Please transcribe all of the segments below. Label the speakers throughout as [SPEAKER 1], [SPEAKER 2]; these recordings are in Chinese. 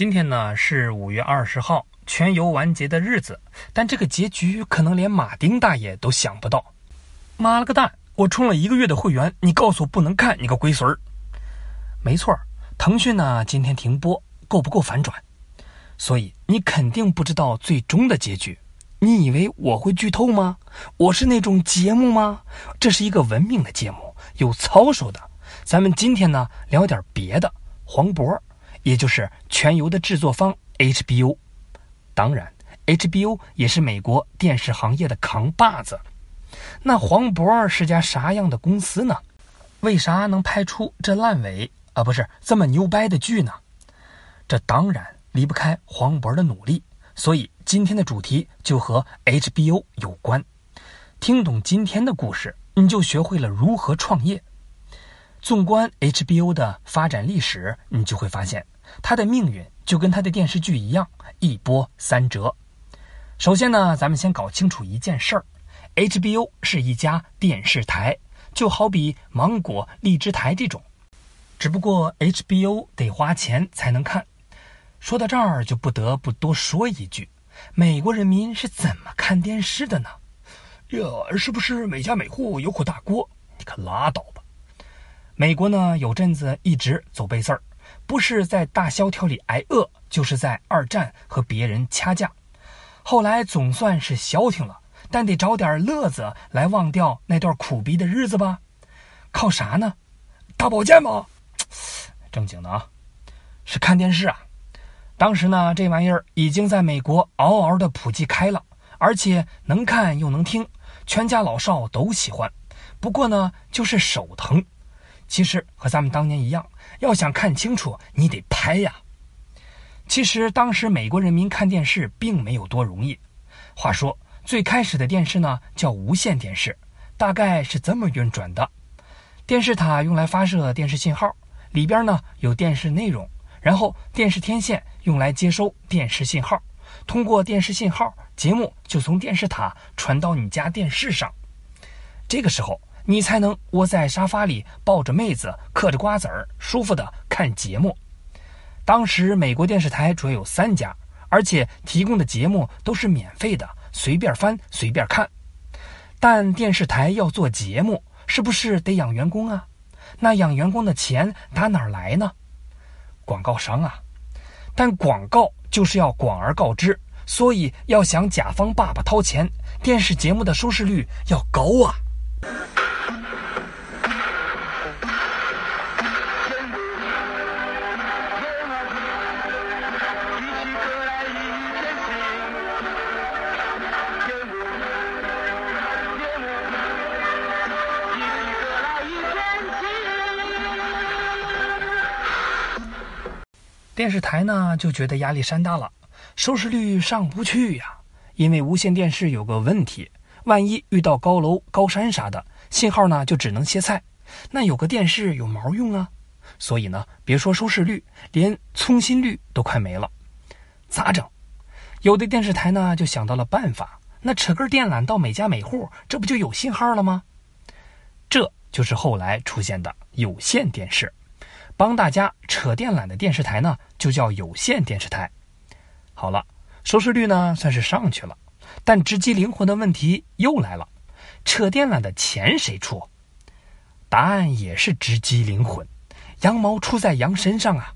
[SPEAKER 1] 今天呢是五月二十号，全游完结的日子，但这个结局可能连马丁大爷都想不到。妈了个蛋！我充了一个月的会员，你告诉我不能看，你个龟孙儿！没错，腾讯呢今天停播，够不够反转？所以你肯定不知道最终的结局。你以为我会剧透吗？我是那种节目吗？这是一个文明的节目，有操守的。咱们今天呢聊点别的。黄渤，也就是全游的制作方 HBO，当然，HBO 也是美国电视行业的扛把子。那黄渤是家啥样的公司呢？为啥能拍出这烂尾啊？不是这么牛掰的剧呢？这当然离不开黄渤的努力。所以今天的主题就和 HBO 有关。听懂今天的故事，你就学会了如何创业。纵观 HBO 的发展历史，你就会发现，它的命运就跟它的电视剧一样，一波三折。首先呢，咱们先搞清楚一件事儿：HBO 是一家电视台，就好比芒果、荔枝台这种。只不过 HBO 得花钱才能看。说到这儿，就不得不多说一句：美国人民是怎么看电视的呢？哟，是不是每家每户有口大锅？你可拉倒吧！美国呢，有阵子一直走背字儿，不是在大萧条里挨饿，就是在二战和别人掐架。后来总算是消停了，但得找点乐子来忘掉那段苦逼的日子吧。靠啥呢？大保健吗？正经的啊，是看电视啊。当时呢，这玩意儿已经在美国嗷嗷的普及开了，而且能看又能听，全家老少都喜欢。不过呢，就是手疼。其实和咱们当年一样，要想看清楚，你得拍呀。其实当时美国人民看电视并没有多容易。话说最开始的电视呢叫无线电视，大概是这么运转的：电视塔用来发射电视信号，里边呢有电视内容，然后电视天线用来接收电视信号，通过电视信号，节目就从电视塔传到你家电视上。这个时候。你才能窝在沙发里抱着妹子嗑着瓜子儿，舒服的看节目。当时美国电视台主要有三家，而且提供的节目都是免费的，随便翻随便看。但电视台要做节目，是不是得养员工啊？那养员工的钱打哪儿来呢？广告商啊！但广告就是要广而告之，所以要想甲方爸爸掏钱，电视节目的收视率要高啊！电视台呢就觉得压力山大了，收视率上不去呀。因为无线电视有个问题，万一遇到高楼、高山啥的，信号呢就只能歇菜。那有个电视有毛用啊？所以呢，别说收视率，连通信率都快没了。咋整？有的电视台呢就想到了办法，那扯根电缆到每家每户，这不就有信号了吗？这就是后来出现的有线电视。帮大家扯电缆的电视台呢，就叫有线电视台。好了，收视率呢算是上去了，但直击灵魂的问题又来了：扯电缆的钱谁出？答案也是直击灵魂，羊毛出在羊身上啊！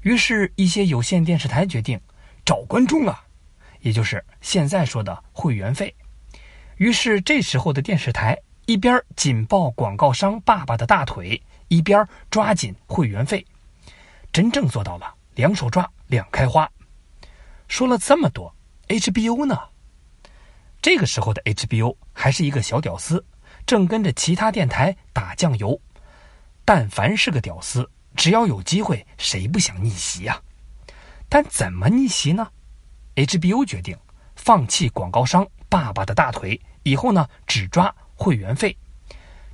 [SPEAKER 1] 于是，一些有线电视台决定找观众啊，也就是现在说的会员费。于是，这时候的电视台一边紧抱广告商爸爸的大腿。一边抓紧会员费，真正做到了两手抓两开花。说了这么多，HBO 呢？这个时候的 HBO 还是一个小屌丝，正跟着其他电台打酱油。但凡是个屌丝，只要有机会，谁不想逆袭呀？但怎么逆袭呢？HBO 决定放弃广告商爸爸的大腿，以后呢只抓会员费。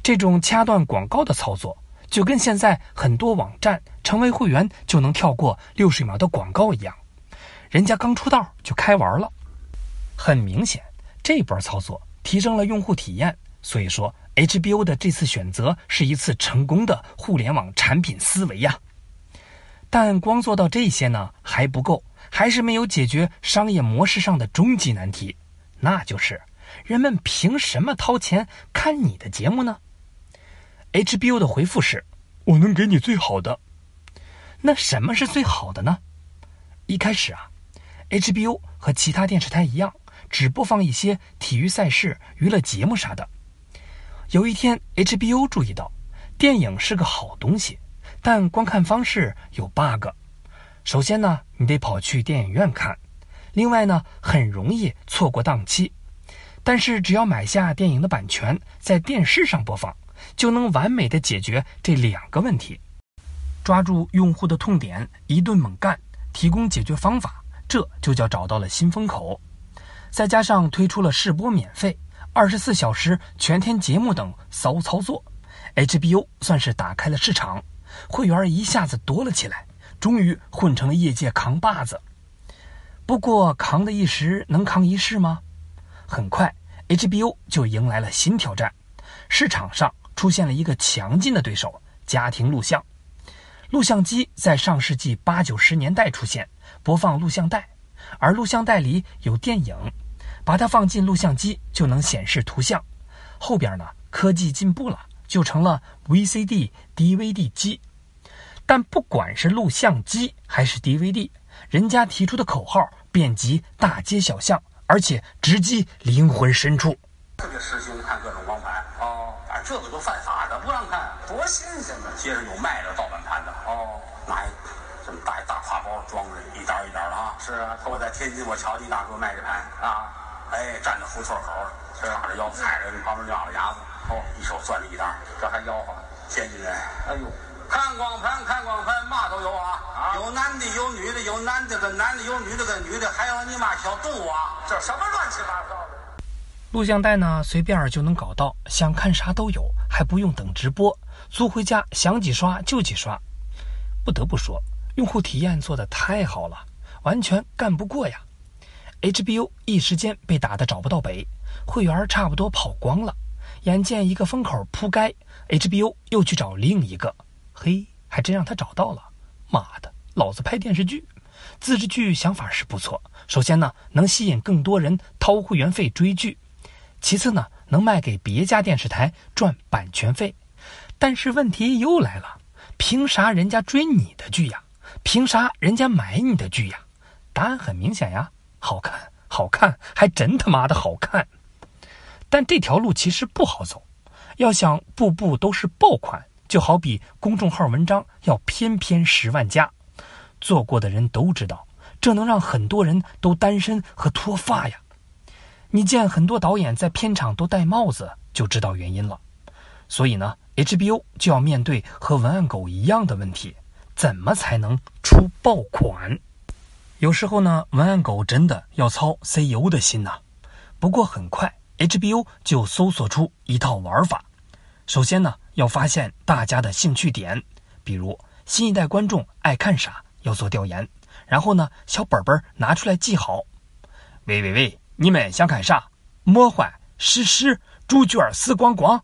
[SPEAKER 1] 这种掐断广告的操作。就跟现在很多网站成为会员就能跳过六十秒的广告一样，人家刚出道就开玩了。很明显，这波操作提升了用户体验，所以说 HBO 的这次选择是一次成功的互联网产品思维呀。但光做到这些呢还不够，还是没有解决商业模式上的终极难题，那就是人们凭什么掏钱看你的节目呢？HBO 的回复是：我能给你最好的。那什么是最好的呢？一开始啊，HBO 和其他电视台一样，只播放一些体育赛事、娱乐节目啥的。有一天，HBO 注意到，电影是个好东西。但观看方式有 bug。首先呢，你得跑去电影院看；另外呢，很容易错过档期。但是只要买下电影的版权，在电视上播放，就能完美的解决这两个问题。抓住用户的痛点，一顿猛干，提供解决方法，这就叫找到了新风口。再加上推出了试播免费、二十四小时全天节目等骚操作，HBO 算是打开了市场。会员一下子多了起来，终于混成了业界扛把子。不过扛的一时能扛一世吗？很快，HBO 就迎来了新挑战，市场上出现了一个强劲的对手——家庭录像。录像机在上世纪八九十年代出现，播放录像带，而录像带里有电影，把它放进录像机就能显示图像。后边呢，科技进步了。就成了 VCD、DVD 机，但不管是录像机还是 DVD，人家提出的口号遍及大街小巷，而且直击灵魂深处。
[SPEAKER 2] 特别实行看各种光盘哦，哎，这个都犯法的，不让看，多新鲜呢！街上有卖的盗版盘的哦，拿一这么大一大挎包装着一袋一袋的啊。是啊，我在天津我瞧见大哥卖这盘啊，哎，站在胡同口，叉着腰，踩着旁边咬着牙子。哦，一手攥着一袋，这还吆喝，天津人，哎呦，看光盘，看光盘，嘛都有啊，啊，有男的，有女的，有男的跟男的，有女的跟女的，还有你妈小动物啊，这什么乱七八糟的？
[SPEAKER 1] 录像带呢，随便就能搞到，想看啥都有，还不用等直播，租回家想几刷就几刷。不得不说，用户体验做的太好了，完全干不过呀。HBO 一时间被打得找不到北，会员差不多跑光了。眼见一个风口扑街，HBO 又去找另一个，嘿，还真让他找到了。妈的，老子拍电视剧，自制剧想法是不错。首先呢，能吸引更多人掏会员费追剧；其次呢，能卖给别家电视台赚版权费。但是问题又来了，凭啥人家追你的剧呀？凭啥人家买你的剧呀？答案很明显呀，好看，好看，还真他妈的好看。但这条路其实不好走，要想步步都是爆款，就好比公众号文章要篇篇十万加，做过的人都知道，这能让很多人都单身和脱发呀。你见很多导演在片场都戴帽子，就知道原因了。所以呢，HBO 就要面对和文案狗一样的问题：怎么才能出爆款？有时候呢，文案狗真的要操 CEO 的心呐。不过很快。HBO 就搜索出一套玩法。首先呢，要发现大家的兴趣点，比如新一代观众爱看啥，要做调研。然后呢，小本本拿出来记好。喂喂喂，你们想看啥？魔幻、史诗、主角死光光。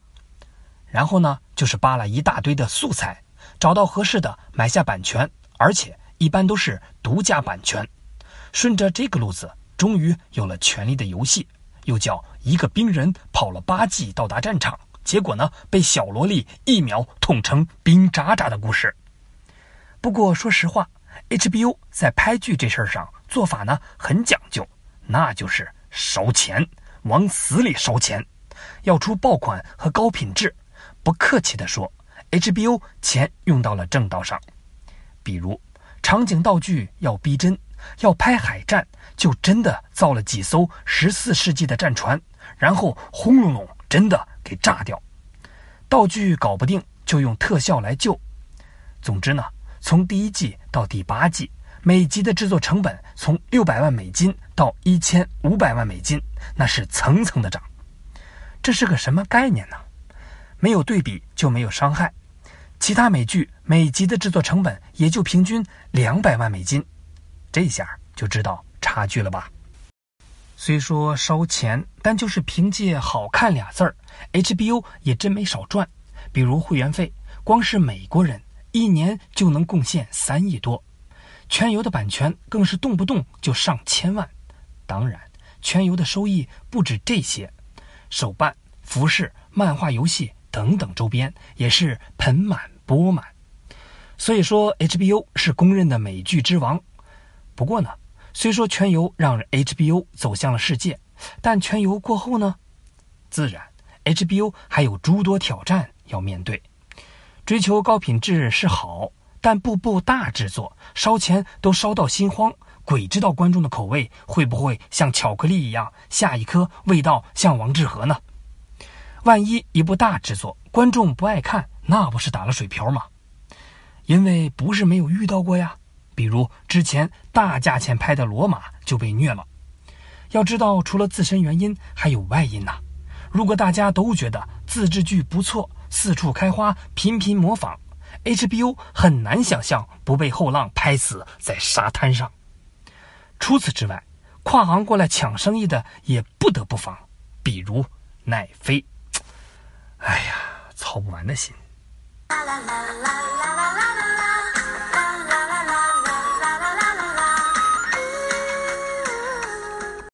[SPEAKER 1] 然后呢，就是扒拉一大堆的素材，找到合适的买下版权，而且一般都是独家版权。顺着这个路子，终于有了《权力的游戏》。又叫一个兵人跑了八季到达战场，结果呢被小萝莉一秒捅成冰渣渣的故事。不过说实话，HBO 在拍剧这事儿上做法呢很讲究，那就是烧钱，往死里烧钱，要出爆款和高品质。不客气地说，HBO 钱用到了正道上，比如场景道具要逼真。要拍海战，就真的造了几艘十四世纪的战船，然后轰隆隆，真的给炸掉。道具搞不定，就用特效来救。总之呢，从第一季到第八季，每集的制作成本从六百万美金到一千五百万美金，那是层层的涨。这是个什么概念呢？没有对比就没有伤害。其他美剧每集的制作成本也就平均两百万美金。这下就知道差距了吧？虽说烧钱，但就是凭借“好看”俩字儿，HBO 也真没少赚。比如会员费，光是美国人一年就能贡献三亿多。全游的版权更是动不动就上千万。当然，全游的收益不止这些，手办、服饰、漫画、游戏等等周边也是盆满钵满。所以说，HBO 是公认的美剧之王。不过呢，虽说全游让 HBO 走向了世界，但全游过后呢，自然 HBO 还有诸多挑战要面对。追求高品质是好，但步步大制作，烧钱都烧到心慌。鬼知道观众的口味会不会像巧克力一样，下一颗味道像王致和呢？万一一部大制作观众不爱看，那不是打了水漂吗？因为不是没有遇到过呀，比如之前大价钱拍的《罗马》就被虐了。要知道，除了自身原因，还有外因呐。如果大家都觉得自制剧不错，四处开花，频频模仿，HBO 很难想象不被后浪拍死在沙滩上。除此之外，跨行过来抢生意的也不得不防，比如奈飞。哎呀，操不完的心。啦啦啦啦